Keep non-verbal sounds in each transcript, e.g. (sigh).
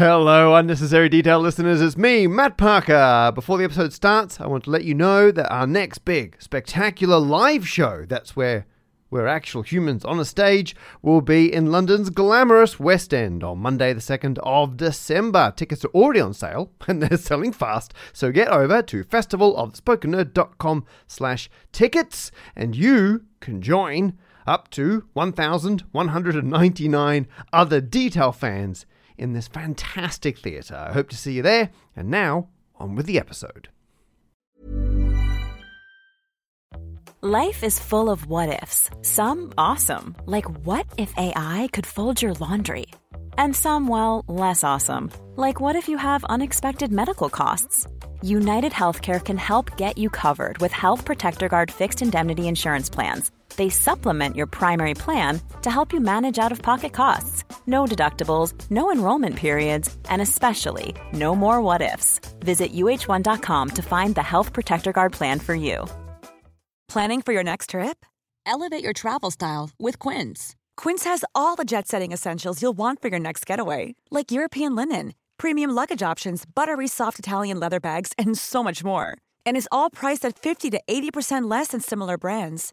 Hello, unnecessary detail listeners. It's me, Matt Parker. Before the episode starts, I want to let you know that our next big, spectacular live show, that's where we're actual humans on a stage, will be in London's glamorous West End on Monday, the 2nd of December. Tickets are already on sale (laughs) and they're selling fast, so get over to festivalofthespokennerd.com slash tickets and you can join up to 1,199 other detail fans in this fantastic theatre. I hope to see you there. And now, on with the episode. Life is full of what ifs. Some awesome, like what if AI could fold your laundry? And some, well, less awesome, like what if you have unexpected medical costs? United Healthcare can help get you covered with Health Protector Guard fixed indemnity insurance plans. They supplement your primary plan to help you manage out of pocket costs. No deductibles, no enrollment periods, and especially no more what ifs. Visit uh1.com to find the Health Protector Guard plan for you. Planning for your next trip? Elevate your travel style with Quince. Quince has all the jet setting essentials you'll want for your next getaway, like European linen, premium luggage options, buttery soft Italian leather bags, and so much more. And is all priced at 50 to 80% less than similar brands.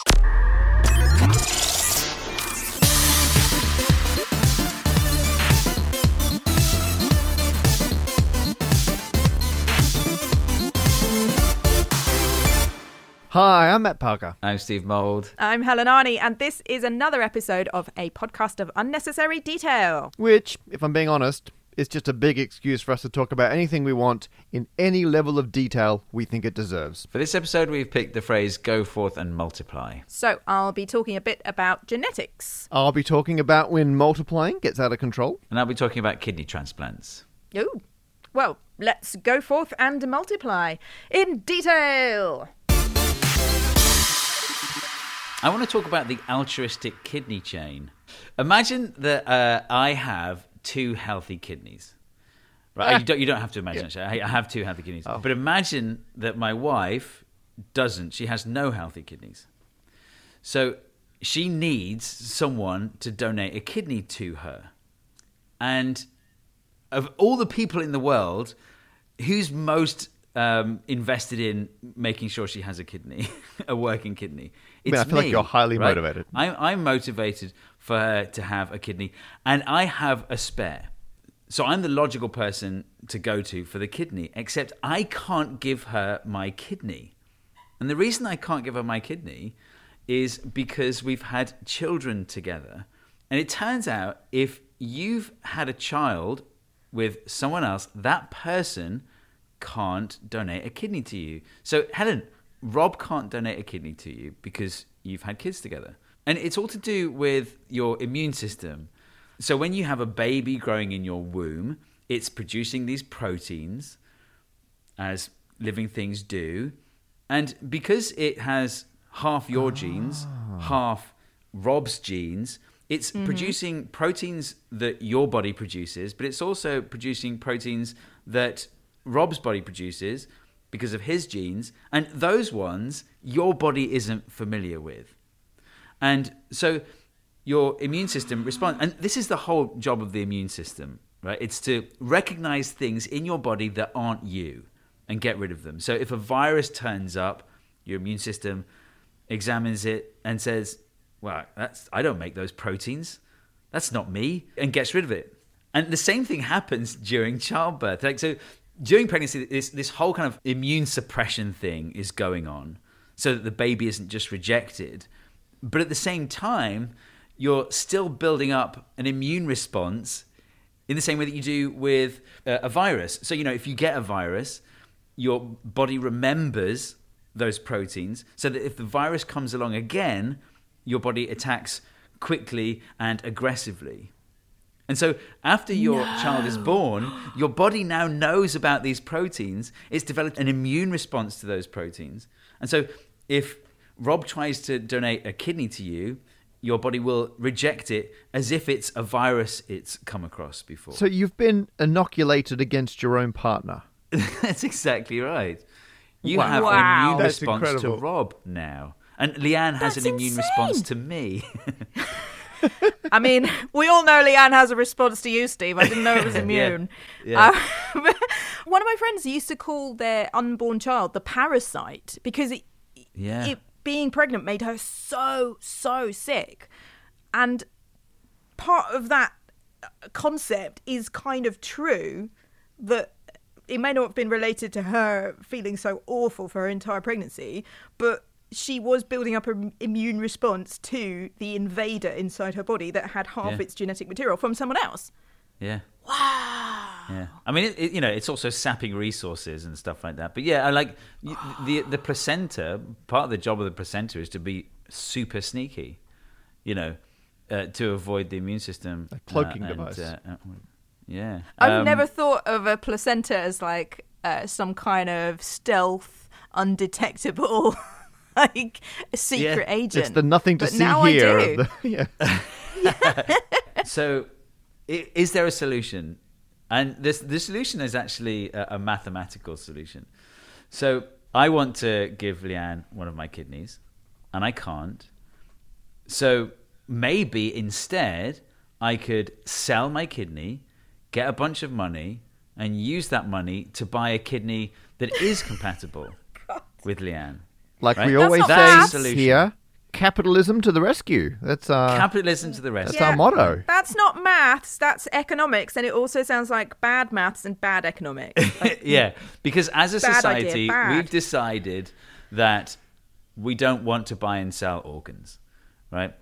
Hi, I'm Matt Parker. I'm Steve Mould. I'm Helen Arney, and this is another episode of a podcast of unnecessary detail. Which, if I'm being honest, is just a big excuse for us to talk about anything we want in any level of detail we think it deserves. For this episode, we've picked the phrase go forth and multiply. So, I'll be talking a bit about genetics. I'll be talking about when multiplying gets out of control. And I'll be talking about kidney transplants. Oh, well, let's go forth and multiply in detail. I want to talk about the altruistic kidney chain. Imagine that uh, I have two healthy kidneys. Right? You, don't, you don't have to imagine, actually. I I have two healthy kidneys. But imagine that my wife doesn't. She has no healthy kidneys. So she needs someone to donate a kidney to her. And of all the people in the world, who's most um, invested in making sure she has a kidney, (laughs) a working kidney? Mean, I feel like you're highly right? motivated. I'm, I'm motivated for her to have a kidney, and I have a spare. So I'm the logical person to go to for the kidney, except I can't give her my kidney. And the reason I can't give her my kidney is because we've had children together. And it turns out if you've had a child with someone else, that person can't donate a kidney to you. So, Helen, Rob can't donate a kidney to you because you've had kids together. And it's all to do with your immune system. So, when you have a baby growing in your womb, it's producing these proteins as living things do. And because it has half your ah. genes, half Rob's genes, it's mm-hmm. producing proteins that your body produces, but it's also producing proteins that Rob's body produces because of his genes. And those ones your body isn't familiar with. And so your immune system responds. And this is the whole job of the immune system, right? It's to recognize things in your body that aren't you and get rid of them. So if a virus turns up, your immune system examines it and says, well, that's, I don't make those proteins. That's not me, and gets rid of it. And the same thing happens during childbirth. Like so, during pregnancy, this this whole kind of immune suppression thing is going on, so that the baby isn't just rejected, but at the same time, you're still building up an immune response in the same way that you do with uh, a virus. So you know, if you get a virus, your body remembers those proteins, so that if the virus comes along again, your body attacks quickly and aggressively. And so, after your child is born, your body now knows about these proteins. It's developed an immune response to those proteins. And so, if Rob tries to donate a kidney to you, your body will reject it as if it's a virus it's come across before. So you've been inoculated against your own partner. (laughs) That's exactly right. You Wow. have Wow. an immune That's response incredible. to Rob now. And Leanne has That's an immune response to me. (laughs) I mean, (laughs) we all know Leanne has a response to you, Steve. I didn't know it was (laughs) immune. Yeah. Um, (laughs) one of my friends used to call their unborn child the parasite because it, Yeah. it being pregnant made her so so sick, and part of that concept is kind of true that it may not have been related to her feeling so awful for her entire pregnancy, but she was building up an immune response to the invader inside her body that had half Yeah. its genetic material from someone else. Yeah. Wow. Yeah. I mean, it, it, you know, it's also sapping resources and stuff like that. But yeah, I like the the placenta. Part of the job of the placenta is to be super sneaky. You know, uh, to avoid the immune system A cloaking uh, and, device. uh, uh, yeah. I've Um, never thought of a placenta as like uh, some kind of stealth, undetectable, (laughs) (laughs) like a secret Yeah. agent. It's the nothing to But see now I here. do. The, (laughs) yeah. (laughs) so is there a solution and this the solution is actually a, a mathematical solution so i want to give leanne one of my kidneys and i can't so maybe instead i could sell my kidney get a bunch of money and use that money to buy a kidney that is compatible with leanne Like Right? we That's always say. Solution. here, capitalism to the rescue. That's uh, capitalism to the rest that's our motto. That's not maths, that's economics, and it also sounds like bad maths and bad economics. (laughs) Like, yeah, because as a Bad idea, society, we've decided that we don't want to buy and sell organs, right?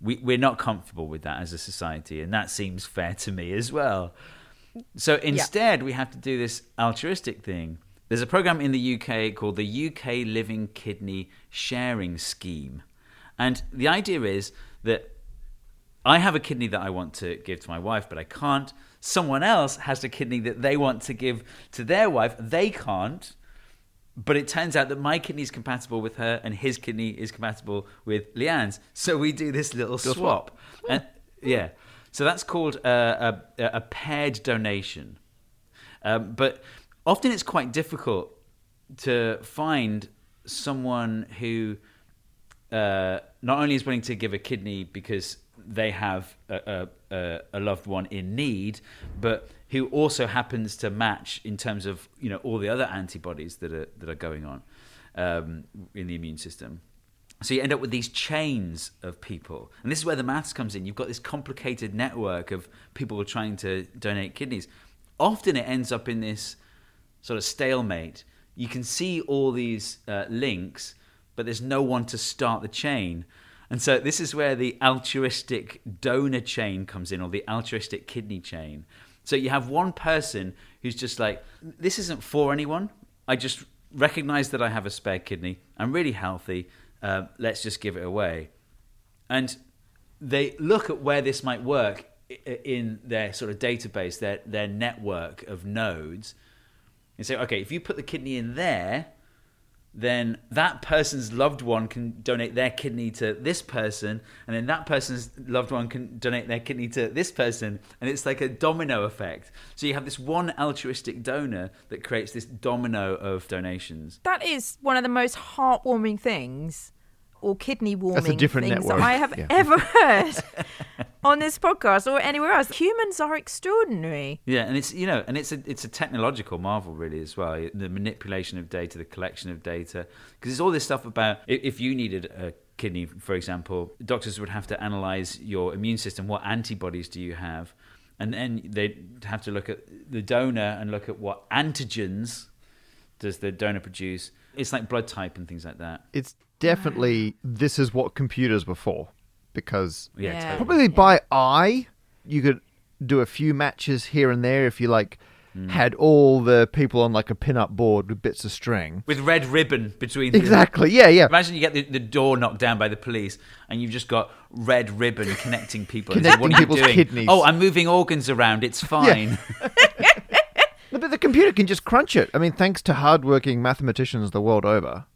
We, we're not comfortable with that as a society, and that seems fair to me as well. So instead, we have to do this altruistic thing. There's a program in the UK called the UK Living Kidney Sharing Scheme. And the idea is that I have a kidney that I want to give to my wife, but I can't. Someone else has a kidney that they want to give to their wife, they can't. But it turns out that my kidney is compatible with her and his kidney is compatible with Leanne's. So we do this little swap. And, yeah. So that's called a, a, a paired donation. Um, but often it's quite difficult to find someone who uh, not only is willing to give a kidney because they have a, a, a- loved one in need, but who also happens to match in terms of you know all the other antibodies that are that are going on um, in the immune system. So you end up with these chains of people, and this is where the maths comes in. You've got this complicated network of people trying to donate kidneys. Often it ends up in this sort of stalemate. You can see all these uh, links, but there's no one to start the chain. And so this is where the altruistic donor chain comes in, or the altruistic kidney chain. So you have one person who's just like, this isn't for anyone. I just recognize that I have a spare kidney. I'm really healthy. Uh, let's just give it away. And they look at where this might work in their sort of database, their, their network of nodes, and say, okay, if you put the kidney in there, then that person's loved one can donate their kidney to this person, and then that person's loved one can donate their kidney to this person, and it's like a domino effect. So you have this one altruistic donor that creates this domino of donations. that is one of the most heartwarming things or kidney warming different things network. that I have Yeah. ever (laughs) heard on this podcast or anywhere else. Humans are extraordinary. Yeah, and it's you know, and it's a it's a technological marvel really as well. The manipulation of data, the collection of data, because it's all this stuff about if you needed a kidney, for example, doctors would have to analyze your immune system. What antibodies do you have? And then they'd have to look at the donor and look at what antigens does the donor produce. It's like blood type and things like that. It's definitely this is what computers were for because Yeah, Yeah. totally. probably by eye you could do a few matches here and there if you like Hmm. had all the people on like a pin-up board with bits of string. with red ribbon between. the- Exactly. Yeah, yeah. Imagine you get the, the door knocked down by the police and you've just got red ribbon connecting people. Connecting what are you people's doing? kidneys. Oh, I'm moving organs around. It's (laughs) fine. (laughs) (laughs) But the computer can just crunch it. I mean, thanks to hardworking mathematicians the world over,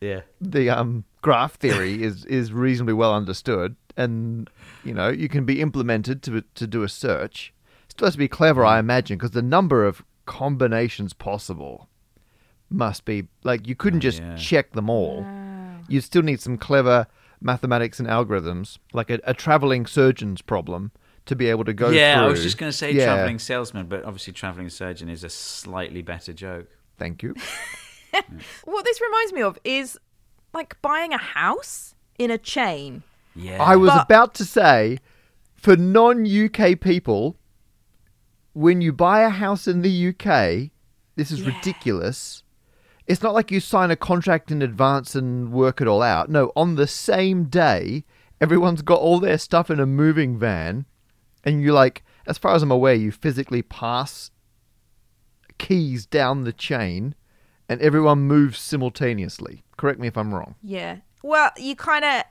Yeah. the um, graph theory is is reasonably well understood. and you know you can be implemented to to do a search. Still has to be clever, I imagine, because the number of combinations possible must be like you couldn't just yeah. check them all. You still need some clever mathematics and algorithms, like a, a traveling surgeon's problem, to be able to go. yeah, I was just going to say Yeah, traveling salesman, but obviously traveling surgeon is a slightly better joke. Thank you. (laughs) (laughs) What this reminds me of is like buying a house in a chain. Yeah, I was But- about to say, for non UK people, when you buy a house in the UK, this is Yeah. ridiculous. It's not like you sign a contract in advance and work it all out. No, on the same day, everyone's got all their stuff in a moving van, and you like, as far as I'm aware, you physically pass keys down the chain, and everyone moves simultaneously. Correct me if I'm wrong. Yeah. Well, you kind of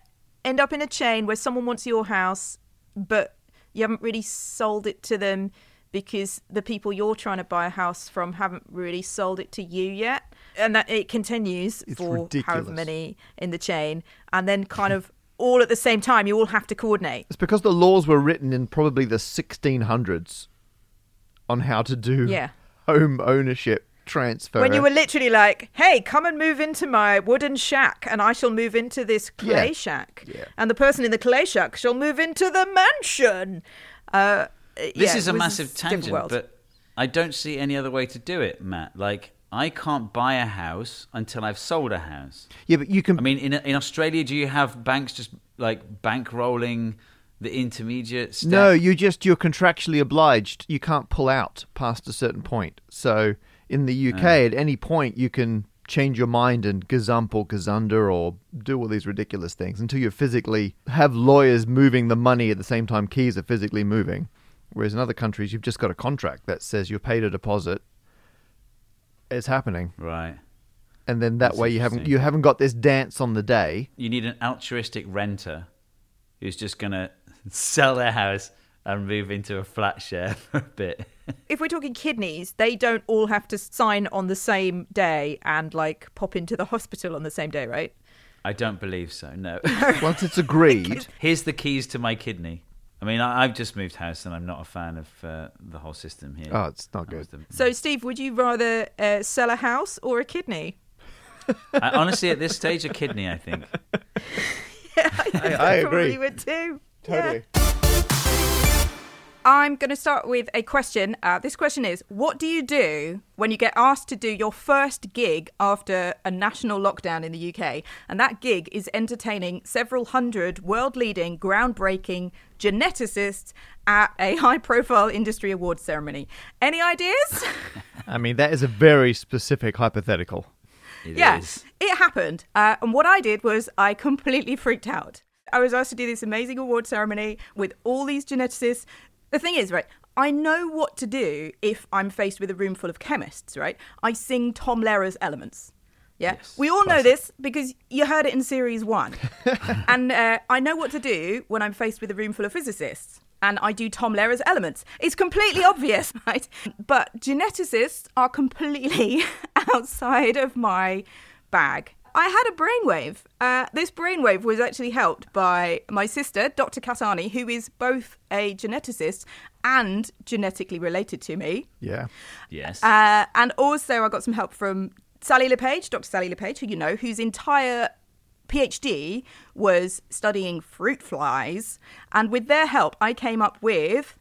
end up in a chain where someone wants your house, but you haven't really sold it to them because the people you're trying to buy a house from haven't really sold it to you yet. And that it continues It's for ridiculous. however many in the chain. And then kind of (laughs) all at the same time, you all have to coordinate. It's because the laws were written in probably the 1600s on how to do Yeah. home ownership transfer. When you were literally like, hey, come and move into my wooden shack and I shall move into this clay Yeah. shack. Yeah. And the person in the clay shack shall move into the mansion. Uh, this yeah, is a massive tangent, world. but I don't see any other way to do it, Matt. Like, I can't buy a house until I've sold a house. yeah, but you can. I mean, in in Australia, do you have banks just like bankrolling the intermediate step? no, you just you're contractually obliged. You can't pull out past a certain point. So in the UK, mm. at any point, you can change your mind and gazump or gazunder or do all these ridiculous things until you physically have lawyers moving the money at the same time keys are physically moving. Whereas in other countries, you've just got a contract that says you're paid a deposit. It's happening. Right. and then that That's way you haven't you haven't got this dance on the day. You need an altruistic renter who's just going (laughs) to sell their house and move into a flat share (laughs) for a bit. if we're talking kidneys, they don't all have to sign on the same day and like pop into the hospital on the same day, right? I don't believe so, no. (laughs) (laughs) Once it's agreed, Here's the keys to my kidney. I mean, I, I've just moved house and I'm not a fan of uh, the whole system here. oh, it's not good. the- So, Steve, would you rather uh, sell a house or a kidney? I, honestly, at this stage, a kidney, I think. I, I Probably agree. would too. Totally. I'm going to start with a question. Uh, this question is What do you do when you get asked to do your first gig after a national lockdown in the UK? And that gig is entertaining several hundred world leading, groundbreaking geneticists at a (laughs) high profile industry awards ceremony. Any ideas? (laughs) I mean, that is a very specific hypothetical. It yeah, is. it happened. Uh, and what I did was I completely freaked out. I was asked to do this amazing award ceremony with all these geneticists. The thing is, right, I know what to do if I'm faced with a room full of chemists, right? I sing Tom Lehrer's Elements. Yeah, Yes, we all know this because you heard it in series one. (laughs) and uh, I know what to do when I'm faced with a room full of physicists. And I do Tom Lehrer's elements. It's completely obvious, (laughs) right? But geneticists are completely (laughs) outside of my bag. I had a brainwave. Uh, this brainwave was actually helped by my sister, Dr. Katani, who is both a geneticist and genetically related to me. Yeah. Yes. Uh, and also, I got some help from Sally LePage, Dr. Sally LePage, who you know, whose entire PhD was studying fruit flies. And with their help, I came up with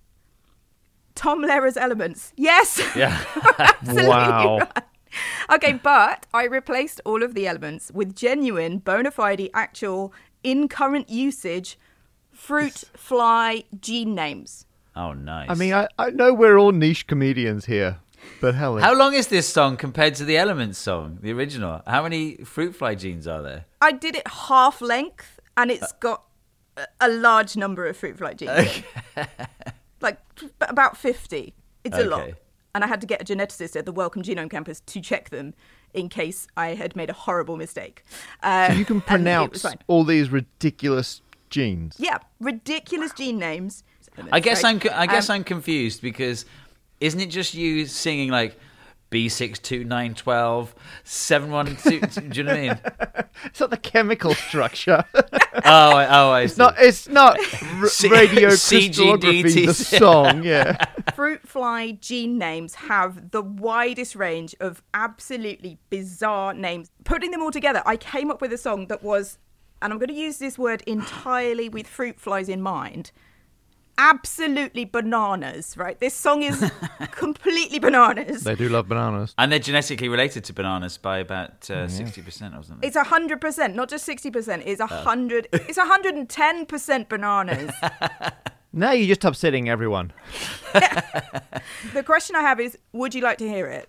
Tom Lehrer's elements. Yes! yeah. (laughs) (laughs) Absolutely Wow. right. (laughs) Okay, but I replaced all of the elements with genuine, bona fide, actual, in current usage fruit (laughs) fly gene names. Oh, nice. I mean, I, I know we're all niche comedians here, but hell, How long is this song compared to the Elements song, the original? How many fruit fly genes are there? I did it half length, and it's uh. got a- a large number of fruit fly genes. (laughs) like about 50. It's a lot. Okay. And I had to get a geneticist at the Wellcome Genome Campus to check them in case I had made a horrible mistake. Uh, you can and it was pronounce all these ridiculous genes. Yeah, ridiculous gene names. I guess Right? I'm. I guess Um, I'm confused because isn't it just you singing like B62912, 712. do you know what I mean? (laughs) It's not the chemical structure. (laughs) Oh, oh, I it's not. It's not (laughs) r- C- radio CGDT. crystallography. The song, yeah. Fruit fly gene names have the widest range of absolutely bizarre names. Putting them all together, I came up with a song that was, and I'm going to use this word entirely with fruit flies in mind. Absolutely bananas, right? This song is (laughs) completely bananas. They do love bananas. And they're genetically related to bananas by about uh, 60% or something. It's a hundred percent, not just sixty percent. It's a hundred. It's a hundred and ten percent bananas. (laughs) Now you're just upsetting everyone. (laughs) the question I have is, would you like to hear it?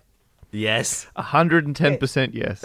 yes. hundred and ten percent yes.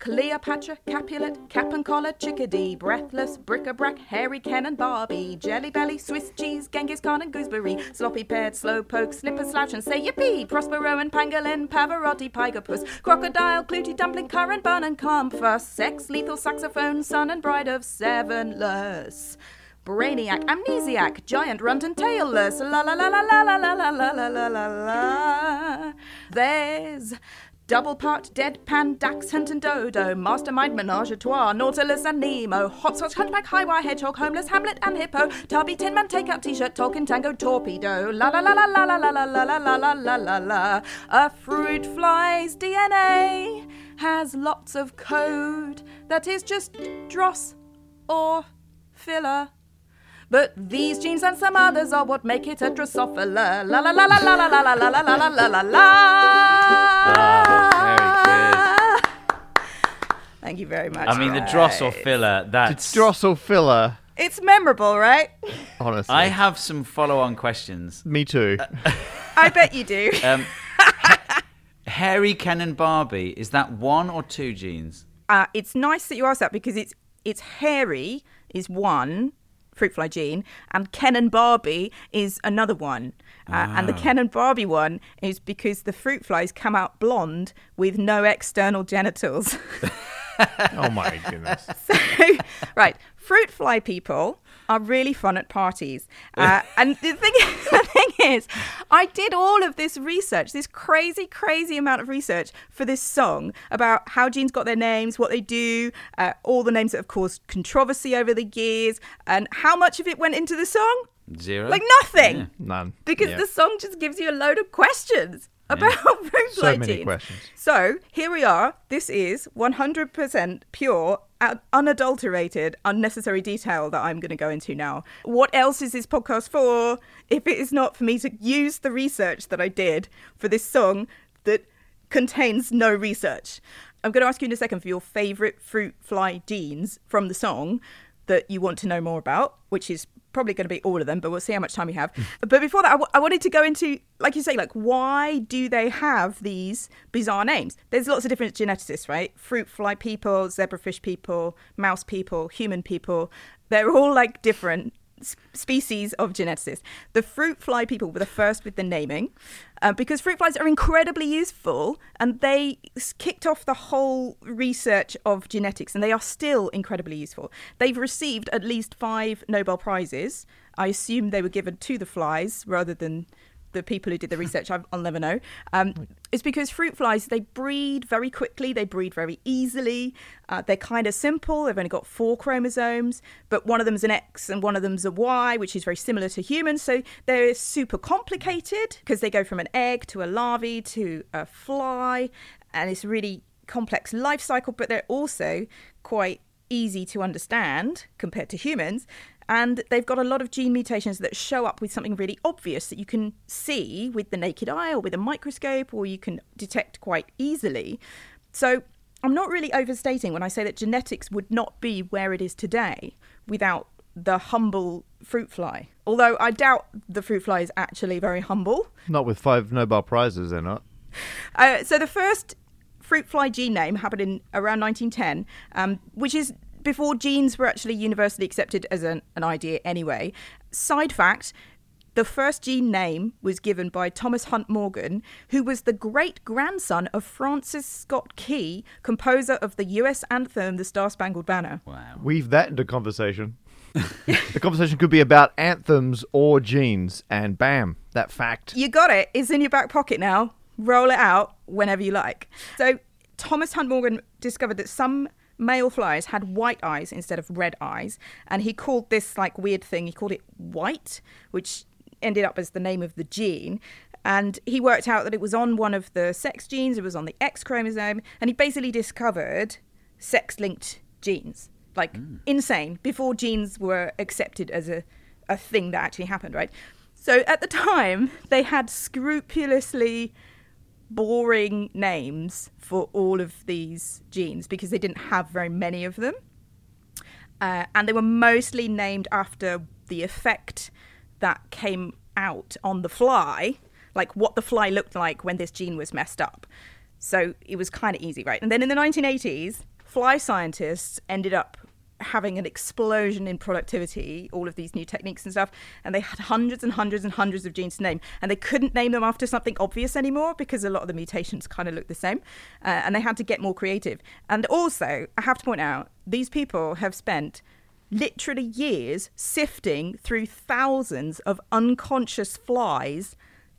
Cleopatra, Capulet, Cap and Collar, Chickadee, Breathless, Bric-a-Brac, Harry, Ken and Barbie, Jelly Belly, Swiss Cheese, Genghis Khan and Gooseberry, Sloppy Paired, Slowpoke, Snipper Slouch and Say Yippee, Prospero and Pangolin, Pavarotti, Pygopus, Crocodile, Clootie, Dumpling, Currant, Bun and Comfort, Sex, Lethal Saxophone, Son and Bride of Sevenless. Brainiac, Amnesiac, Giant, Runt and Tailless, la la la la la la la la la la la la. There's Double part Deadpan, Dax, Hunt and Dodo, Mastermind, Menage a Trois, Nautilus and Nemo, Hopscotch, Hunchback, Highwire, Hedgehog, Homeless, Hamlet and Hippo, Tubby, Tin Man, Take Out T-shirt, Tolkien, Tango, Torpedo, la la la la la la la la la la la la la la. A fruit fly's DNA has lots of code that is just dross or filler. But these genes and some others are what make it a Drosophila. La la la la la la la la la la la la la la la. Thank you very much. I mean, the guys. dross or filler, that's. It's dross or filler. It's memorable, right? Honestly, I have some follow on questions. me too. I bet you do. (laughs) Um, (laughs) Harry, Ken, and Barbie, is that one or two genes? Uh, it's nice that you asked that because it's it's hairy is one fruit fly gene, and Ken and Barbie is another one. Uh, And the Ken and Barbie one is because the fruit flies come out blonde with no external genitals. (laughs) oh my goodness. (laughs) So, right, fruit fly people are really fun at parties. Uh, (laughs) and the thing, (laughs) the thing is, I did all of this research, this crazy, crazy amount of research for this song about how genes got their names, what they do, uh, all the names that have caused controversy over the years, and how much of it went into the song? Zero? Like nothing. Yeah. None. Because Yeah. the song just gives you a load of questions about fruit (laughs) So fly many questions. So here we are. This is 100% pure, uh, unadulterated, unnecessary detail that I'm going to go into now. What else is this podcast for if it is not for me to use the research that I did for this song that contains no research? I'm going to ask you in a second for your favorite fruit fly genes from the song that you want to know more about, which is probably going to be all of them, but we'll see how much time we have. but before that, I, w- I wanted to go into, like you say, like why do they have these bizarre names? There's lots of different geneticists, right? Fruit fly people, zebrafish people, mouse people, human people. They're all like different species of geneticists. The fruit fly people were the first with the naming uh, because fruit flies are incredibly useful and they kicked off the whole research of genetics and they are still incredibly useful. They've received at least five Nobel Prizes. I assume they were given to the flies rather than the people who did the research, I'll never know. Um, it's because fruit flies, they breed very quickly, they breed very easily. Uh, they're kind of simple, they've only got four chromosomes, but one of them's an X and one of them's a Y, which is very similar to humans. So they're super complicated because they go from an egg to a larvae to a fly, and it's a really complex life cycle, but they're also quite easy to understand compared to humans. And they've got a lot of gene mutations that show up with something really obvious that you can see with the naked eye or with a microscope or you can detect quite easily. So I'm not really overstating when I say that genetics would not be where it is today without the humble fruit fly. Although I doubt the fruit fly is actually very humble. Not with five Nobel Prizes, they're not. Uh, so the first fruit fly gene name happened in around 1910, um, which is before genes were actually universally accepted as an, an idea anyway. Side fact The first gene name was given by Thomas Hunt Morgan, who was the great grandson of Francis Scott Key, composer of the US anthem, The Star Spangled Banner. Wow. Weave that into conversation. (laughs) the conversation could be about anthems or genes, and bam, that fact. You got it. It's in your back pocket now. Roll it out whenever you like. So, Thomas Hunt Morgan discovered that some male flies had white eyes instead of red eyes, and he called this like weird thing, he called it white, which ended up as the name of the gene. And he worked out that it was on one of the sex genes, it was on the X chromosome, and he basically discovered sex linked genes. Like hmm. insane before genes were accepted as a, a thing that actually happened, right? So at the time, they had scrupulously boring names for all of these genes because they didn't have very many of them. Uh, and they were mostly named after the effect that came out on the fly, like what the fly looked like when this gene was messed up. So it was kind of easy, right? And then in the 1980s, fly scientists ended up having an explosion in productivity, all of these new techniques and stuff, and they had hundreds and hundreds and hundreds of genes to name, and they couldn't name them after something obvious anymore because a lot of the mutations kind of look the same, uh, and they had to get more creative. And also, I have to point out, these people have spent literally years sifting through thousands of unconscious flies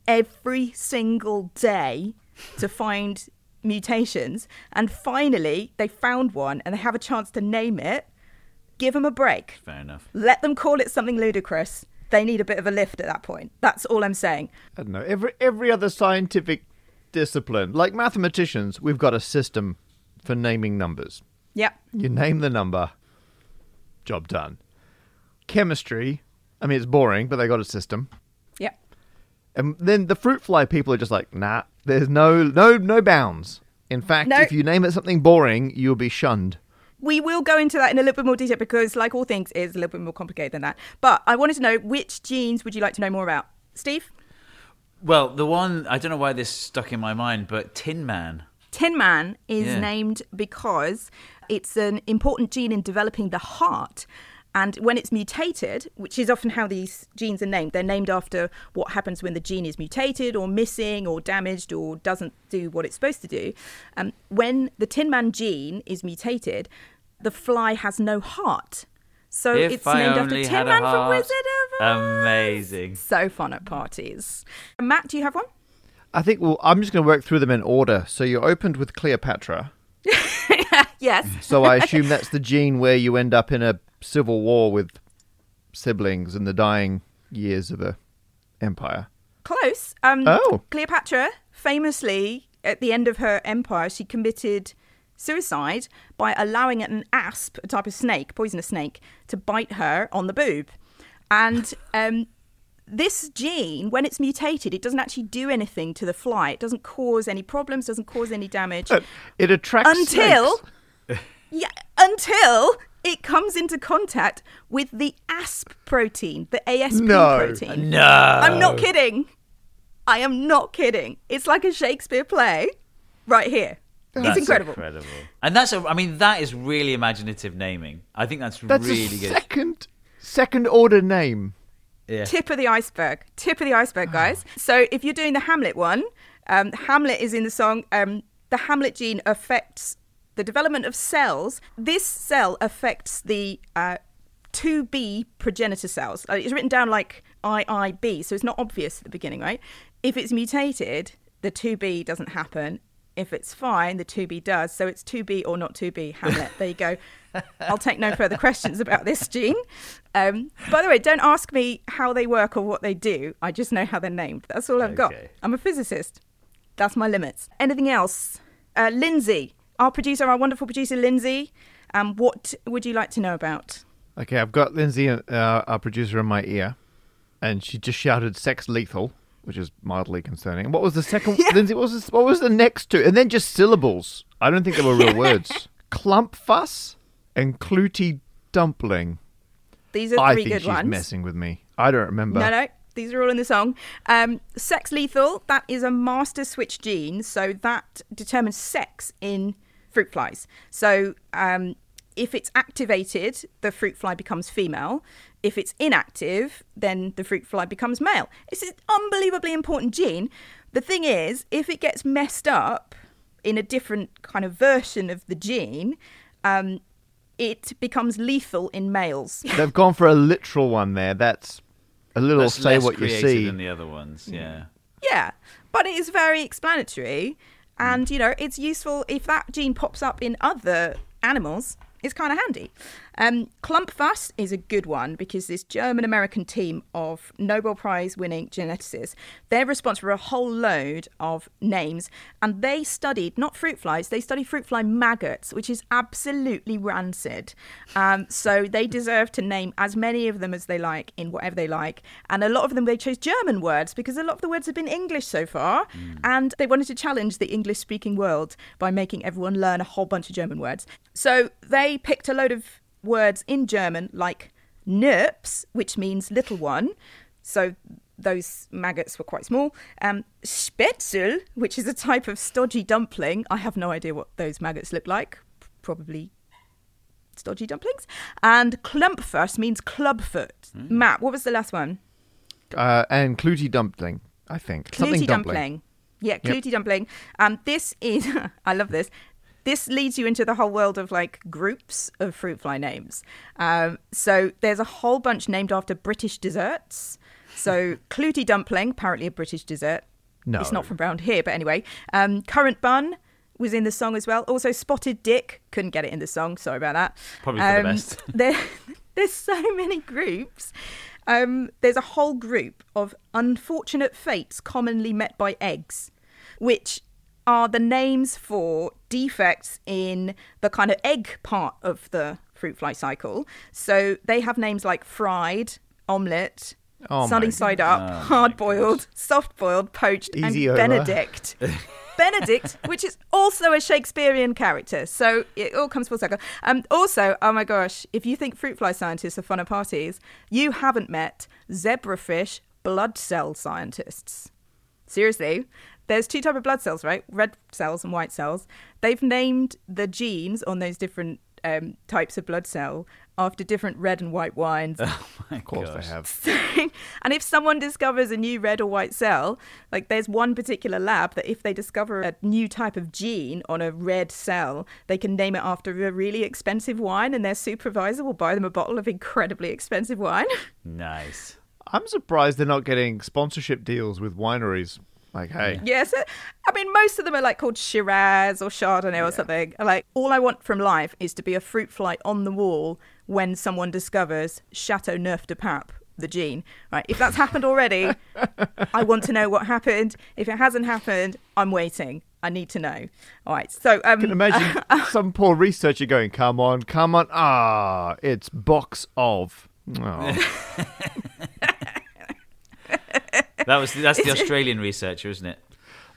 every single day to find mutations. And finally, they found one and they have a chance to name it. Give them a break. Fair enough. Let them call it something ludicrous. They need a bit of a lift at that point. That's all I'm saying. I don't know. Every every other scientific discipline, like mathematicians, we've got a system for naming numbers. Yep. You name the number, job done. Chemistry, I mean, it's boring, but they got a system. Yep. And then the fruit fly people are just like, nah, there's no no no bounds. In fact, No. if you name it something boring, you'll be shunned. We will go into that in a little bit more detail because, like all things, it's a little bit more complicated than that. But I wanted to know which genes would you like to know more about? Steve? Well, the one I don't know why this stuck in my mind, but Tin Man. Tin Man is Yeah. named because it's an important gene in developing the heart. And when it's mutated, which is often how these genes are named, they're named after what happens when the gene is mutated or missing or damaged or doesn't do what it's supposed to do. Um, when the Tin Man gene is mutated, the fly has no heart. So if it's I named after Tin had a Man from. Wizard of Oz. Amazing. So fun at parties. Matt, do you have one? I think well, I'm just going to work through them in order. So you opened with Cleopatra. (laughs) (laughs) Yes. So I (laughs) assume that's the gene where you end up in a civil war with siblings in the dying years of a empire. Close. Um, Oh. Cleopatra famously, at the end of her empire, she committed suicide by allowing an asp, a type of snake, poisonous snake, to bite her on the boob. And um, this gene, when it's mutated, it doesn't actually do anything to the fly. It doesn't cause any problems, doesn't cause any damage It attracts until (laughs) yeah, until it comes into contact with the asp protein, the ASP No. protein. No. I'm not kidding. I am not kidding. It's like a Shakespeare play right here. That's it's incredible. incredible. And that's a, I mean, that is really imaginative naming. I think that's, That's really a good. second second order name. Yeah. Tip of the iceberg. Tip of the iceberg, guys. So if you're doing the Hamlet one, um, Hamlet is in the song. Um, the Hamlet gene affects the development of cells. This cell affects the uh, 2B progenitor cells. Uh, it's written down like IIB, so it's not obvious at the beginning, right? If it's mutated, the 2B doesn't happen. If it's fine, the 2B does. So it's 2B or not 2B, Hamlet. There you go. I'll take no further questions about this gene. Um, by the way, don't ask me how they work or what they do. I just know how they're named. That's all I've got. I'm a physicist. That's my limits. Anything else? Uh, Lindsay, our producer, our wonderful producer, Lindsay. Um, what would you like to know about? Okay, I've got Lindsay, uh, our producer, in my ear, and she just shouted "sex lethal," which is mildly concerning. What was the second, (laughs) Lindsay? What was this, what was the next two? And then just syllables. I don't think they were real words. (laughs) Klumpfuss and clootie dumpling. These are I three think good she's ones. messing with me. I don't remember. No, no, these are all in the song. Um, sex lethal, that is a master switch gene, so that determines sex in fruit flies. So um, if it's activated, the fruit fly becomes female. If it's inactive, then the fruit fly becomes male. It's an unbelievably important gene. The thing is, if it gets messed up in a different kind of version of the gene, um, it becomes lethal in males. (laughs) They've gone for a literal one there. That's a little That's say less what you creative see. than the other ones. Yeah. Yeah, but it is very explanatory, and you know it's useful if that gene pops up in other animals. It's kind of handy. Um, Klumpfuss is a good one because this German American team of Nobel Prize winning geneticists, they're responsible for a whole load of names and they studied not fruit flies, they studied fruit fly maggots, which is absolutely rancid. Um, so they deserve to name as many of them as they like in whatever they like. And a lot of them they chose German words because a lot of the words have been English so far. And they wanted to challenge the English speaking world by making everyone learn a whole bunch of German words. So they picked a load of words in German like Knirps, which means little one. So those maggots were quite small. Um, Spätzle, which is a type of stodgy dumpling. I have no idea what those maggots look like. Probably stodgy dumplings. And Klumpfuss means clubfoot. Matt, what was the last one? Uh, and Clootie Dumpling, I think. Something Clootie dumpling. Yeah, Clootie dumpling. Um, this is (laughs) I love this. This leads you into the whole world of like groups of fruit fly names. Um, so there's a whole bunch named after British desserts. So (laughs) Clootie dumpling, apparently a British dessert. No. It's not from around here, but anyway. Um, currant bun was in the song as well. Also spotted dick. Couldn't get it in the song. Sorry about that. Probably for the Um, best. (laughs) there, (laughs) there's so many groups. Um, there's a whole group of unfortunate fates commonly met by eggs, which are the names for defects in the kind of egg part of the fruit fly cycle. So they have names like fried, omelette, Oh sunny side up, hard boiled, soft boiled, poached, Easy and over. Benedict. (laughs) Benedict, which is also a Shakespearean character. So it all comes full circle. Um, also, oh my gosh, if you think fruit fly scientists are fun at parties, you haven't met zebrafish blood cell scientists. Seriously, there's two type of blood cells, right? Red cells and white cells. They've named the genes on those different um, types of blood cell after different red and white wines. (laughs) Of course Gosh. they have. (laughs) and if someone discovers a new red or white cell, like there's one particular lab that if they discover a new type of gene on a red cell, they can name it after a really expensive wine, and their supervisor will buy them a bottle of incredibly expensive wine. (laughs) Nice. I'm surprised they're not getting sponsorship deals with wineries. Like, hey, yes, I mean most of them are like called Shiraz or Chardonnay or something. Like all I want from life is to be a fruit fly on the wall when someone discovers Châteauneuf-du-Pape. The gene, right? If that's happened already, (laughs) I want to know what happened. If it hasn't happened, I'm waiting. I need to know. All right. So, um, I can imagine (laughs) some poor researcher going, come on, come on. Ah, it's box of. Oh. (laughs) That was that's the Australian researcher, isn't it?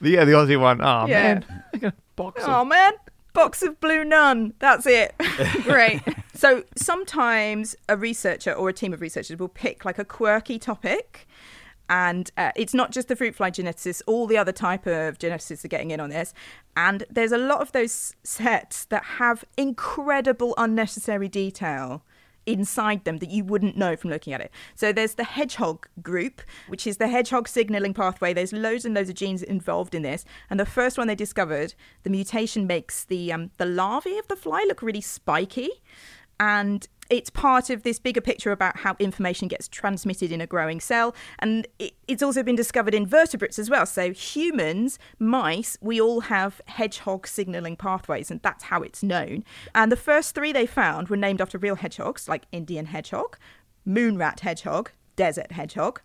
yeah, the Aussie one. Oh, Yeah. man. Box of. Oh man, box of blue nun. That's it. (laughs) Great. So sometimes a researcher or a team of researchers will pick like a quirky topic. And uh, it's not just the fruit fly geneticists, all the other type of geneticists are getting in on this. And there's a lot of those sets that have incredible unnecessary detail inside them that you wouldn't know from looking at it. So there's the hedgehog group, which is the hedgehog signaling pathway. There's loads and loads of genes involved in this. And the first one they discovered, the mutation makes the um, the larvae of the fly look really spiky. And it's part of this bigger picture about how information gets transmitted in a growing cell. And it, it's also been discovered in vertebrates as well. So, humans, mice, we all have hedgehog signaling pathways, and that's how it's known. And the first three they found were named after real hedgehogs, like Indian hedgehog, moon rat hedgehog, desert hedgehog,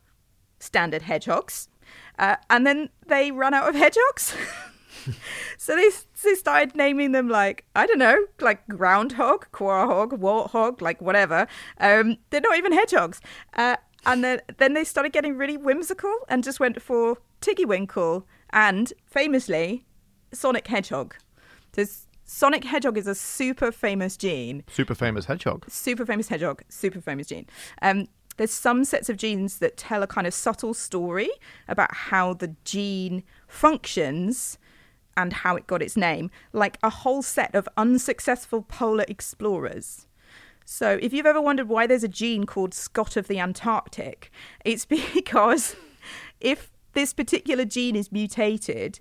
standard hedgehogs. Uh, and then they run out of hedgehogs. (laughs) (laughs) so they, they started naming them like, I don't know, like groundhog, quahog, warthog, like whatever. Um, they're not even hedgehogs. Uh, and then, then they started getting really whimsical and just went for Tiggywinkle and famously Sonic Hedgehog. So Sonic Hedgehog is a super famous gene Super famous hedgehog. super famous hedgehog, super famous gene. Um, there's some sets of genes that tell a kind of subtle story about how the gene functions and how it got its name, like a whole set of unsuccessful polar explorers. So, if you've ever wondered why there's a gene called Scott of the Antarctic, it's (laughs) because if this particular gene is mutated,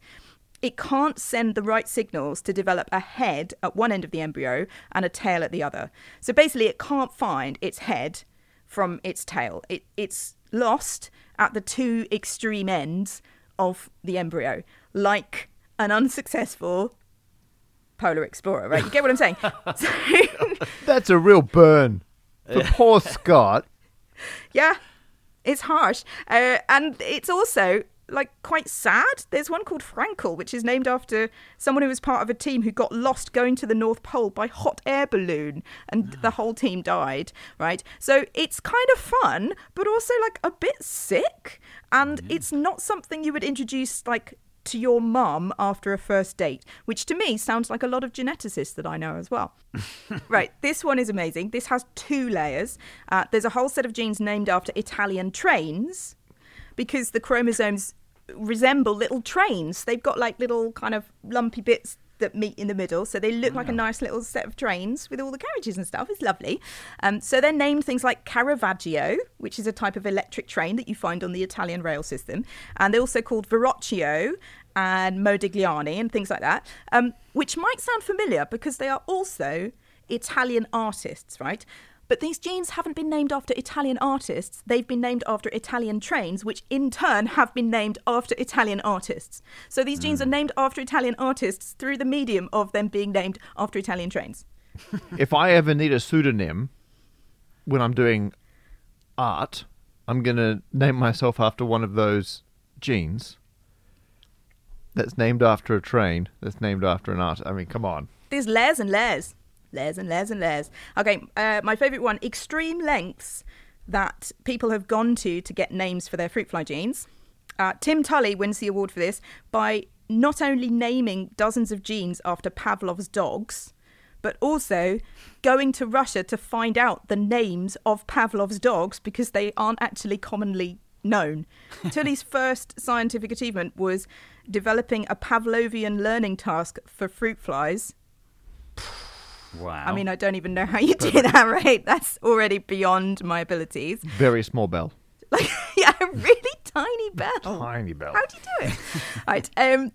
it can't send the right signals to develop a head at one end of the embryo and a tail at the other. So basically, it can't find its head from its tail. It, it's lost at the two extreme ends of the embryo, like an unsuccessful polar explorer, right? You get what I'm saying? (laughs) so, (laughs) That's a real burn for poor Scott. (laughs) yeah, it's harsh. Uh, and it's also like quite sad. There's one called Frankel, which is named after someone who was part of a team who got lost going to the North Pole by hot air balloon, and (sighs) the whole team died. Right, so it's kind of fun, but also like a bit sick, and it's not something you would introduce like to your mum after a first date, which to me sounds like a lot of geneticists that I know as well. (laughs) right, this one is amazing. This has two layers. Uh, there's a whole set of genes named after Italian trains because the chromosomes resemble little trains. They've got like little kind of lumpy bits that meet in the middle, so they look like a nice little set of trains with all the carriages and stuff. It's lovely. Um, so they're named things like Caravaggio, which is a type of electric train that you find on the Italian rail system, and they're also called Verrocchio and Modigliani and things like that, um, which might sound familiar because they are also Italian artists, right? But these genes haven't been named after Italian artists. They've been named after Italian trains, which in turn have been named after Italian artists. So these genes are named after Italian artists through the medium of them being named after Italian trains. (laughs) if I ever need a pseudonym when I'm doing art, I'm going to name myself after one of those genes that's named after a train that's named after an art. I mean, come on. There's layers and layers. Layers and layers and layers. Okay, uh, my favourite one extreme lengths that people have gone to to get names for their fruit fly genes. Uh, Tim Tully wins the award for this by not only naming dozens of genes after Pavlov's dogs, but also going to Russia to find out the names of Pavlov's dogs because they aren't actually commonly known. (laughs) Tully's first scientific achievement was developing a Pavlovian learning task for fruit flies. Wow. I mean, I don't even know how you do that, right? That's already beyond my abilities. Very small bell. (laughs) Like, yeah, a really tiny bell. Tiny bell. How do you do it? (laughs) right. Um,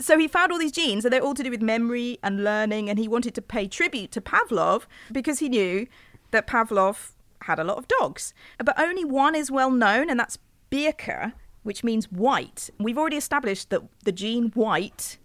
so he found all these genes, and they're all to do with memory and learning, and he wanted to pay tribute to Pavlov because he knew that Pavlov had a lot of dogs. But only one is well known, and that's Birka, which means white. We've already established that the gene white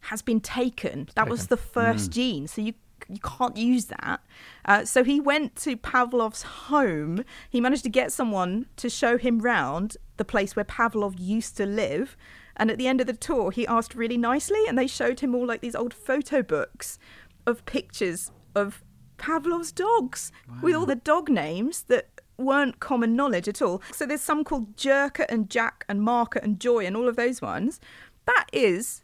has been taken. That was the first gene, so you you can't use that. Uh, so he went to Pavlov's home. He managed to get someone to show him round the place where Pavlov used to live. And at the end of the tour, he asked really nicely, and they showed him all like these old photo books of pictures of Pavlov's dogs with all the dog names that weren't common knowledge at all. So there's some called Jerker and Jack and Marker and Joy and all of those ones. That is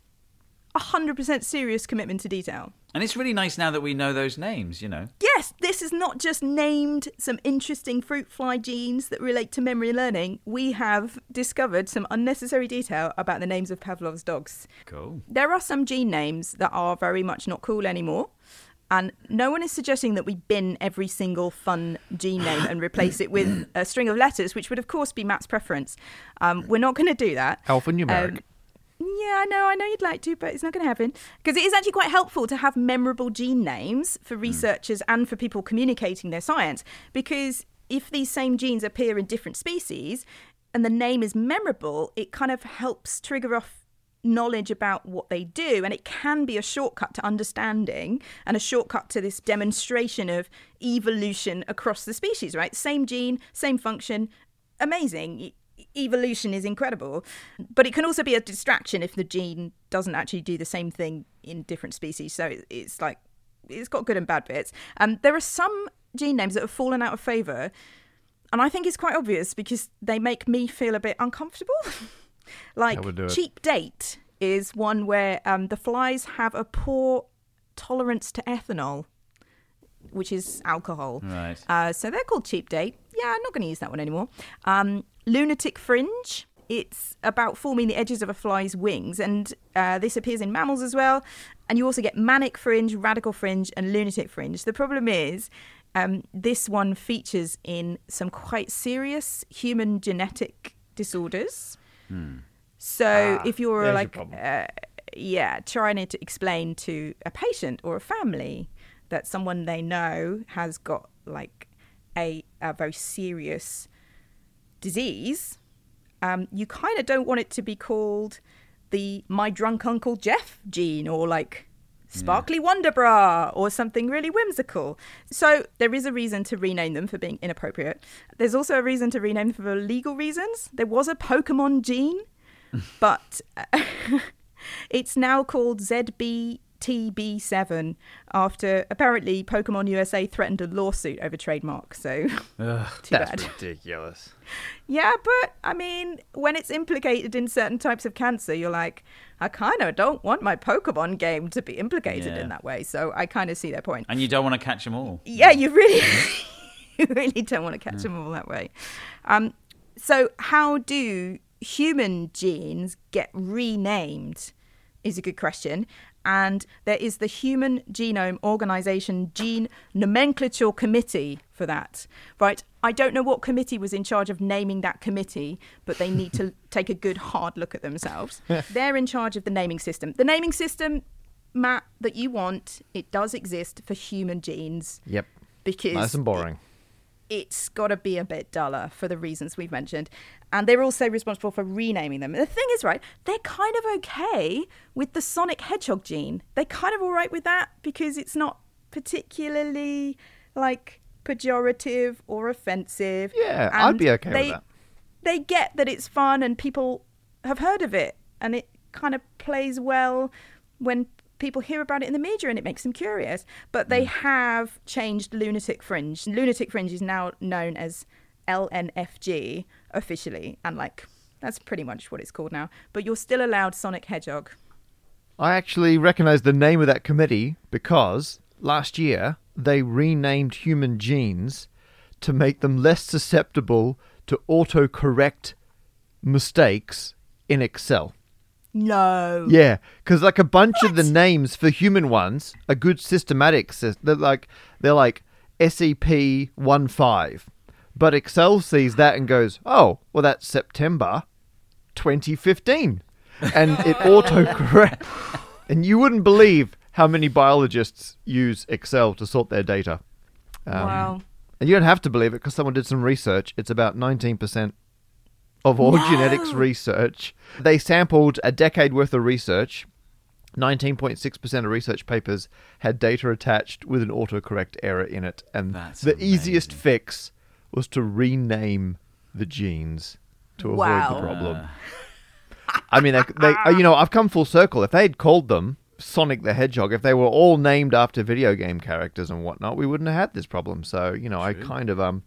a 100% serious commitment to detail. and it's really nice now that we know those names, you know. Yes, this is not just named some interesting fruit fly genes that relate to memory learning. We have discovered some unnecessary detail about the names of Pavlov's dogs. Cool. There are some gene names that are very much not cool anymore. And no one is suggesting that we bin every single fun gene name and replace it with (coughs) a string of letters, which would, of course, be Matt's preference. Um, we're not going to do that. Alphanumeric. Um, yeah, I know, I know you'd like to, but it's not going to happen. Because it is actually quite helpful to have memorable gene names for researchers and for people communicating their science. Because if these same genes appear in different species and the name is memorable, it kind of helps trigger off knowledge about what they do. And it can be a shortcut to understanding and a shortcut to this demonstration of evolution across the species, right? Same gene, same function, amazing. Evolution is incredible, but it can also be a distraction if the gene doesn't actually do the same thing in different species. So it's like it's got good and bad bits. Um, there are some gene names that have fallen out of favour, and I think it's quite obvious because they make me feel a bit uncomfortable. (laughs) like would do it. cheap date is one where um, the flies have a poor tolerance to ethanol, which is alcohol. Right. Uh, so they're called cheap date. Yeah, I'm not going to use that one anymore. Um, lunatic fringe it's about forming the edges of a fly's wings, and uh, this appears in mammals as well. And you also get manic fringe, radical fringe, and lunatic fringe. The problem is, um, this one features in some quite serious human genetic disorders. So Ah, if you're like, uh, yeah, trying to explain to a patient or a family that someone they know has got like a, a very serious disease, um, you kind of don't want it to be called the my drunk uncle Jeff gene or like sparkly wonder bra or something really whimsical. So there is a reason to rename them for being inappropriate. There's also a reason to rename them for legal reasons. There was a Pokemon gene, (laughs) but uh, (laughs) it's now called ZBTB7 after apparently Pokemon USA threatened a lawsuit over trademark. So (laughs) too That's bad. (laughs) ridiculous. Yeah, but I mean, when it's implicated in certain types of cancer, you're like, I kind of don't want my Pokemon game to be implicated Yeah. in that way. So I kind of see their point. And you don't want to catch them all. Yeah, you really, (laughs) you really don't want to catch them all that way. Um, so how do human genes get renamed? Is a good question. And there is the Human Genome Organization Gene Nomenclature Committee for that. Right. I don't know what committee was in charge of naming that committee, but they need to (laughs) take a good hard look at themselves. (laughs) They're in charge of the naming system. The naming system, Matt, that you want, it does exist for human genes Yep. because Nice and boring. it's got to be a bit duller for the reasons we've mentioned. And they're also responsible for renaming them. The thing is, right, they're kind of okay with the Sonic Hedgehog gene. They're kind of all right with that because it's not particularly like pejorative or offensive. Yeah, I'd be okay with that. They get that it's fun and people have heard of it and it kind of plays well when people hear about it in the media and it makes them curious. But they hmm. have changed Lunatic Fringe. Lunatic Fringe is now known as LNFG officially, and like that's pretty much what it's called now. But you're still allowed Sonic Hedgehog. I actually recognize the name of that committee because last year they renamed human genes to make them less susceptible to autocorrect mistakes in Excel. No. Yeah, because like a bunch of the names for human ones are good systematic. They're like they're like SEP one five, but Excel sees that and goes, "Oh, well, that's September, 2015," and it (laughs) autocorrect. and you wouldn't believe how many biologists use Excel to sort their data. Um, wow. And you don't have to believe it because someone did some research. It's about 19% of all genetics research. They sampled a decade worth of research. 19.6% of research papers had data attached with an autocorrect error in it. And That's the easiest fix was to rename the genes to avoid Wow. the problem. I mean, they, they, uh, you know, I've come full circle. If they had called them Sonic the Hedgehog, if they were all named after video game characters and whatnot, we wouldn't have had this problem. So, you know, I kind of um,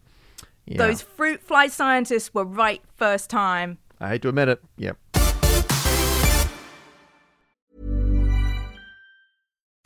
yeah, Those fruit fly scientists were right first time. I hate to admit it. Yep.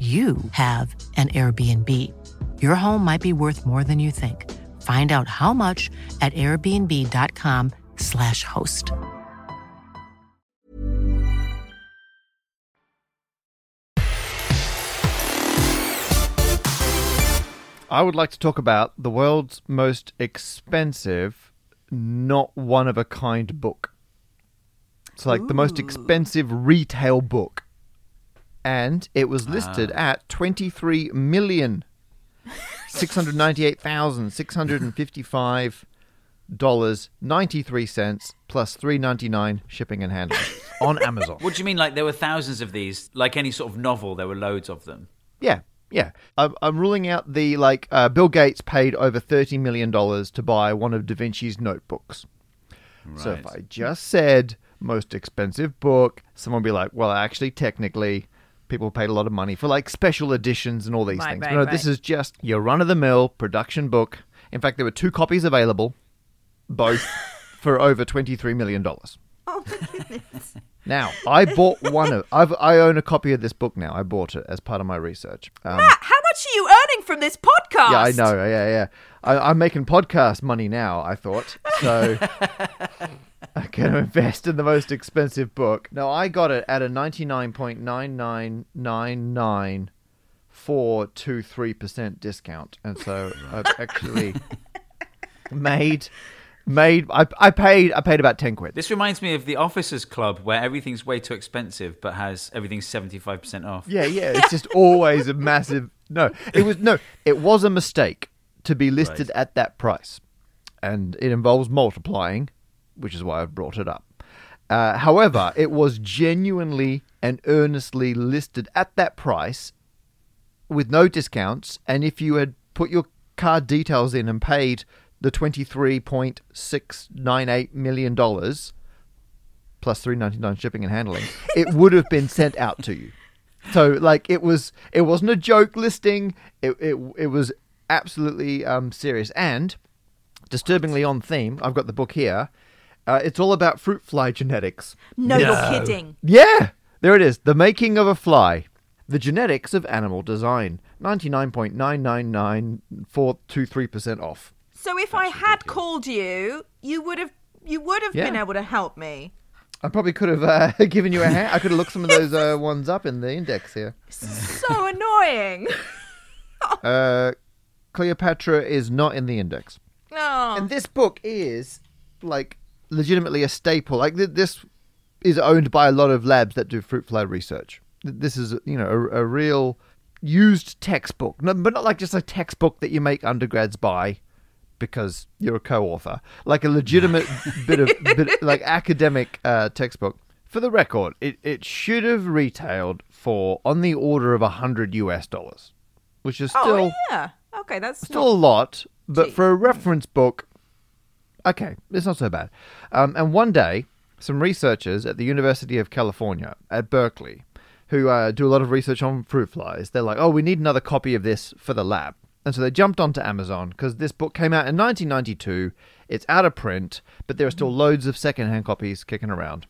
you have an Airbnb. Your home might be worth more than you think. Find out how much at airbnb.com/slash host. I would like to talk about the world's most expensive, not one of a kind book. It's like the most expensive retail book. And it was listed at twenty-three million six hundred ninety-eight thousand six hundred and fifty-five dollars ninety-three cents plus three ninety-nine shipping and handling (laughs) on Amazon. What do you mean? Like there were thousands of these? Like any sort of novel, there were loads of them. Yeah, yeah. I'm, I'm ruling out the like uh, Bill Gates paid over thirty million dollars to buy one of Da Vinci's notebooks. Right. So if I just said most expensive book, someone would be like, "Well, actually, technically, people paid a lot of money for like special editions and all these Right, things." right, no, this right. is just your run-of-the-mill production book. In fact, there were two copies available, both (laughs) for over twenty-three million dollars. Oh my goodness. Now, I bought one of. I've, I own a copy of this book now. I bought it as part of my research. Um, Matt, how much are you earning from this podcast? Yeah, I know. Yeah, yeah. I, I'm making podcast money now. I thought so. (laughs) I'm going to invest in the most expensive book. No, I got it at a ninety nine point nine nine nine nine four two three percent discount, and so I've actually made made. I, I paid. I paid about ten quid. This reminds me of the Officers Club, where everything's way too expensive, but has everything seventy-five percent off. Yeah, yeah. It's just always a massive no. It was no. It was a mistake to be listed Right. at that price, and it involves multiplying, which is why I've brought it up. Uh, however, (laughs) it was genuinely and earnestly listed at that price, with no discounts. And if you had put your card details in and paid the twenty-three point six nine eight million dollars plus three ninety nine shipping and handling, it (laughs) would have been sent out to you. So like it was it wasn't a joke listing. It it it was absolutely um, serious and disturbingly on theme. I've got the book here. Uh, it's all about fruit fly genetics. No, you're kidding. Yeah, there it is. The making of a fly. The genetics of animal design. Ninety nine point nine nine nine four two three percent off. So if I had called you, you would have you would have been able to help me. I probably could have uh, (laughs) given you a hand. I could have looked some of those uh, (laughs) ones up in the index here. So annoying. (laughs) Uh, Cleopatra is not in the index. Oh. And this book is like legitimately a staple. Like th- this is owned by a lot of labs that do fruit fly research. Th- This is you know a, a real used textbook, no, but not like just a textbook that you make undergrads buy because you're a co-author. Like a legitimate (laughs) bit of bit, like academic uh, textbook. For the record, it, it should have retailed for on the order of a hundred US dollars, which is still oh yeah. Okay, that's still not- a lot, but cheap. for a reference book, okay, it's not so bad. Um, and one day, some researchers at the University of California at Berkeley, who uh, do a lot of research on fruit flies, they're like, oh, we need another copy of this for the lab. And so they jumped onto Amazon because this book came out in 1992. It's out of print, but there are still loads of secondhand copies kicking around.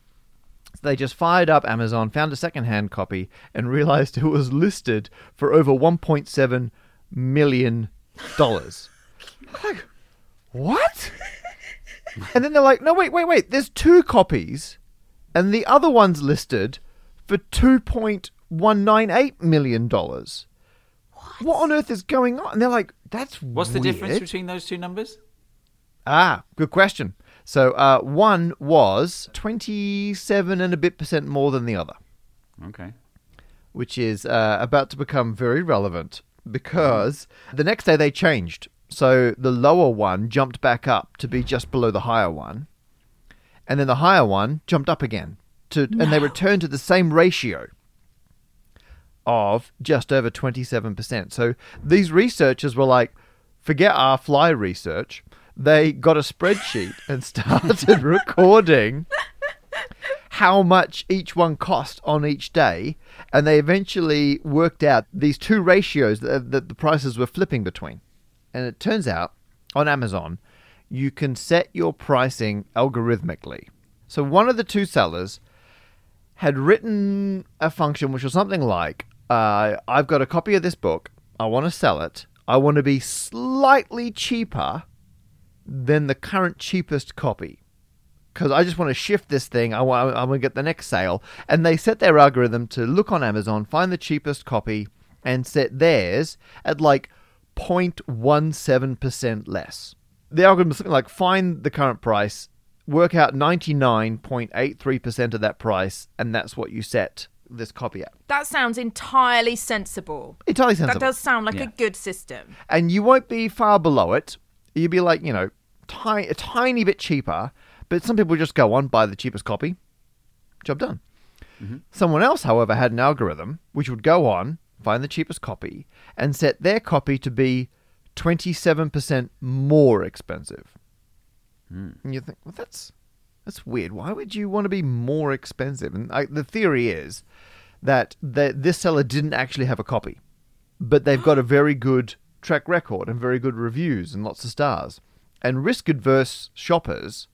So they just fired up Amazon, found a secondhand copy, and realized it was listed for over 1.7 million dollars. (laughs) like, what? (laughs) (laughs) and then they're like, no, wait, wait, wait. There's two copies, and the other one's listed for 2.198 million dollars. What? what? on earth is going on? And they're like, that's What's the difference between those two numbers? Ah, good question. So uh, one was 27 and a bit percent more than the other, Okay. which is uh, about to become very relevant because the next day they changed. So the lower one jumped back up to be just below the higher one. And then the higher one jumped up again to and they returned to the same ratio of just over 27%. So these researchers were like, forget our fly research. They got a spreadsheet and (laughs) started recording how much each one cost on each day. And they eventually worked out these two ratios that, that the prices were flipping between. And it turns out on Amazon, you can set your pricing algorithmically. So one of the two sellers had written a function which was something like uh, I've got a copy of this book, I want to sell it, I want to be slightly cheaper than the current cheapest copy. Because I just want to shift this thing. I want, I'm going to get the next sale. And they set their algorithm to look on Amazon, find the cheapest copy, and set theirs at like 0.17% less. The algorithm is something like find the current price, work out 99.83% of that price, and that's what you set this copy at. That sounds entirely sensible. Entirely sensible. That does sound like Yeah. a good system. and you won't be far below it. You'd be like, you know, ti- a tiny bit cheaper, but some people just go on, buy the cheapest copy. Job done. Mm-hmm. Someone else, however, had an algorithm which would go on, find the cheapest copy, and set their copy to be 27% more expensive. Hmm. And you think, well, that's that's weird. Why would you want to be more expensive? And I, the theory is that the, this seller didn't actually have a copy, but they've got a (gasps) very good track record and very good reviews and lots of stars. And risk adverse shoppers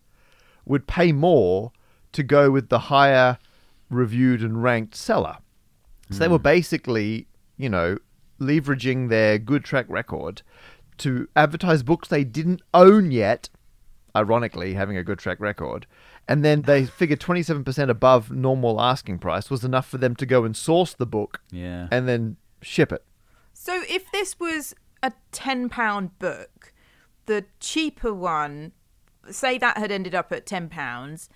would pay more to go with the higher reviewed and ranked seller. So they were hmm. basically, you know, leveraging their good track record to advertise books they didn't own yet, ironically, having a good track record. And then they figured 27% above normal asking price was enough for them to go and source the book Yeah. and then ship it. So if this was a ten pound book, the cheaper one, say that had ended up at ten pounds,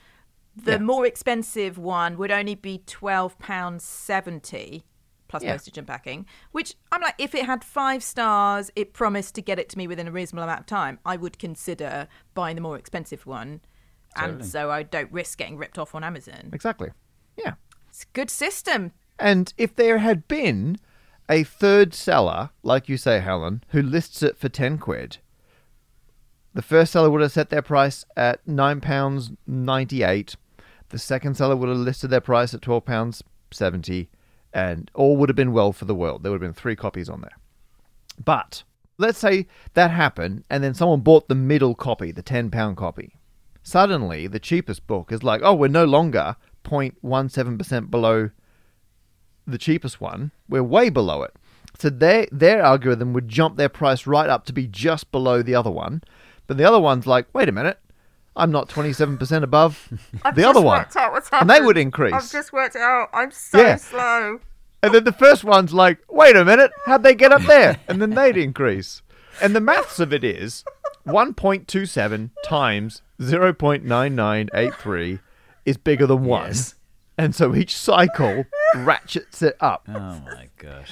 the Yeah. more expensive one would only be twelve pounds seventy plus Yeah. postage and packing. Which I'm like, if it had five stars, it promised to get it to me within a reasonable amount of time. I would consider buying the more expensive one, and so I don't risk getting ripped off on Amazon. Exactly. Yeah. It's a good system. And if there had been a third seller, like you say, Helen, who lists it for 10 quid, the first seller would have set their price at £9.98. The second seller would have listed their price at £12.70. And all would have been well for the world. There would have been three copies on there. But let's say that happened, and then someone bought the middle copy, the £10 copy. Suddenly, the cheapest book is like, oh, we're no longer 0.17% below the cheapest one, we're way below it. So their their algorithm would jump their price right up to be just below the other one. But the other one's like, wait a minute, I'm not 27% above (laughs) the other one. And they would increase. I've just worked it out. I'm so Yeah. slow. And then the first one's like, wait a minute, how'd they get up there? And then they'd increase. And the maths of it is 1.27 times 0.9983 is bigger than 1. Yes. And so each cycle ratchets it up. Oh my gosh.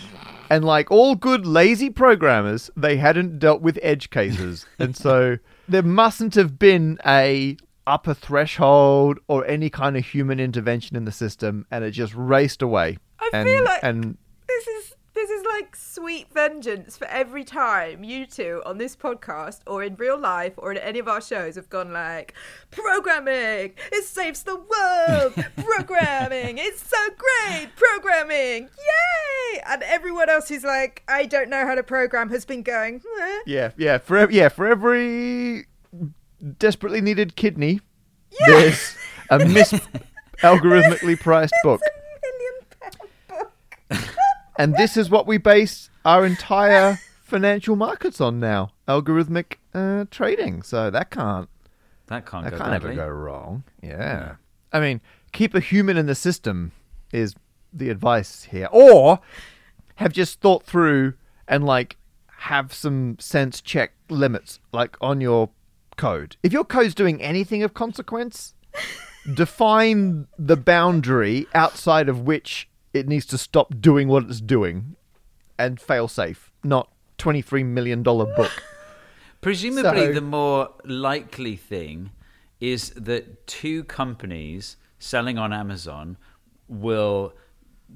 And like all good lazy programmers, they hadn't dealt with edge cases. (laughs) and so there mustn't have been a upper threshold or any kind of human intervention in the system and it just raced away. I and, feel like and this is like sweet vengeance for every time you two on this podcast or in real life or in any of our shows have gone like programming it saves the world (laughs) programming it's so great programming yay and everyone else who's like I don't know how to program has been going "Eh." Yeah, yeah. For yeah, for every desperately needed kidney, there's a mis (laughs) algorithmically priced book and this is what we base our entire financial markets on now: algorithmic uh, trading. So that can't That can't that go can't ever go wrong. Yeah. I mean, keep a human in the system is the advice here, or have just thought through and like have some sense check limits like on your code. If your code's doing anything of consequence, (laughs) define the boundary outside of which it needs to stop doing what it's doing and fail safe, not $23 million book. (laughs) Presumably, So- the more likely thing is that two companies selling on Amazon will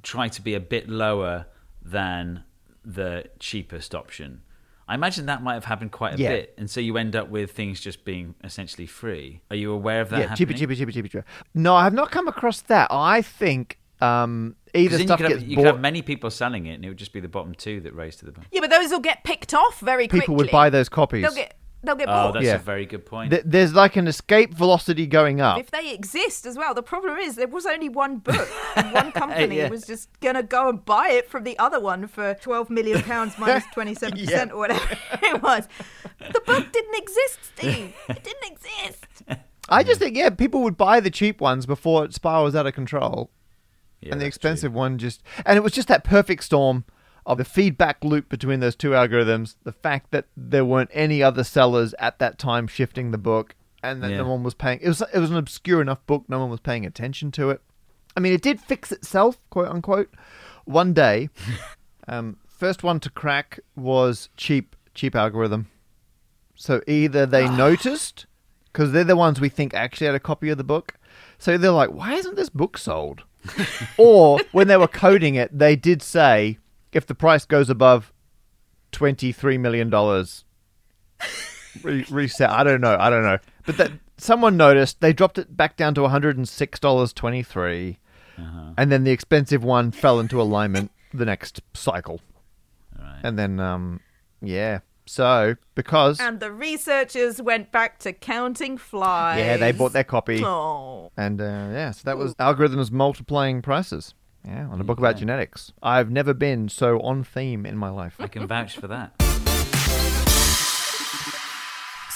try to be a bit lower than the cheapest option. I imagine that might have happened quite a Yeah. bit, and so you end up with things just being essentially free. Are you aware of that? yeah, happening? cheaper, cheaper, cheaper, cheaper. No, I have not come across that. I think um, 'Cause either then you stuff could, gets have, you could have bought. many people selling it, and it would just be the bottom two that raise to the bottom. Yeah, but those will get picked off very quickly. People would buy those copies. They'll get they'll get Oh, bought. that's Yeah. a very good point. Th- There's like an escape velocity going up. if they exist as well. The problem is there was only one book, and one (laughs) company Yeah. was just gonna go and buy it from the other one for twelve million pounds minus (laughs) twenty seven percent or whatever (laughs) it was. The book didn't exist, Steve. It didn't exist. I just think, yeah, people would buy the cheap ones before it spirals out of control. Yeah, and the expensive one just. And it was just that perfect storm of the feedback loop between those two algorithms, the fact that there weren't any other sellers at that time shifting the book, and that Yeah. no one was paying. It was, it was an obscure enough book, no one was paying attention to it. I mean, it did fix itself, quote unquote, one day. (laughs) um, first one to crack was cheap, cheap algorithm. So either they noticed, because they're the ones we think actually had a copy of the book. So they're like, why isn't this book sold? (laughs) or when they were coding it, they did say if the price goes above $23 million, re- reset. I don't know. I don't know. But that someone noticed, they dropped it back down to $106.23. And then the expensive one fell into alignment the next cycle. And then, um, yeah. So, because. And the researchers went back to counting flies. Yeah, they bought their copy. Oh. And uh, yeah, so that was algorithms multiplying prices. Yeah, on a book about genetics. I've never been so on theme in my life. I can vouch for that.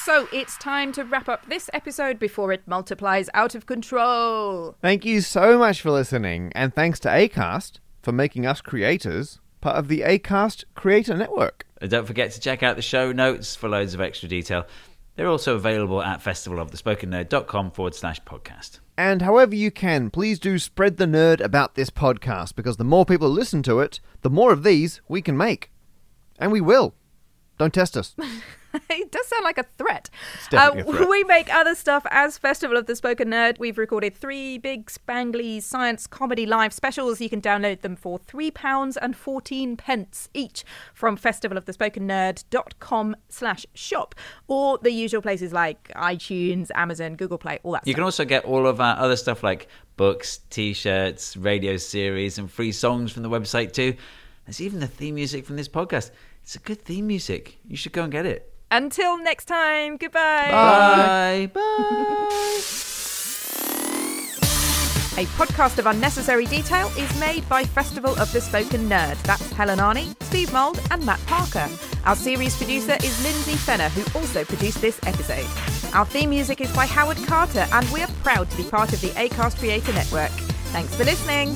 So it's time to wrap up this episode before it multiplies out of control. Thank you so much for listening, and thanks to ACAST for making us creators part of the ACAST Creator Network. And don't forget to check out the show notes for loads of extra detail. They're also available at festivalofthespokennerd.com forward slash podcast. And however you can, please do spread the nerd about this podcast because the more people listen to it, the more of these we can make. And we will. Don't test us. (laughs) (laughs) it does sound like a threat. Uh, a threat. We make other stuff as Festival of the Spoken Nerd. We've recorded three big spangly science comedy live specials. You can download them for £3 and 14 pence each from festivalofthespokennerd.com slash shop or the usual places like iTunes, Amazon, Google Play, all that You stuff. can also get all of our other stuff like books, t shirts, radio series, and free songs from the website too. There's even the theme music from this podcast. It's a good theme music. You should go and get it. Until next time, goodbye. Bye. Bye. A podcast of unnecessary detail is made by Festival of the Spoken Nerd. That's Helen Arney, Steve Mould, and Matt Parker. Our series producer is Lindsay Fenner, who also produced this episode. Our theme music is by Howard Carter, and we are proud to be part of the ACAST Creator Network. Thanks for listening.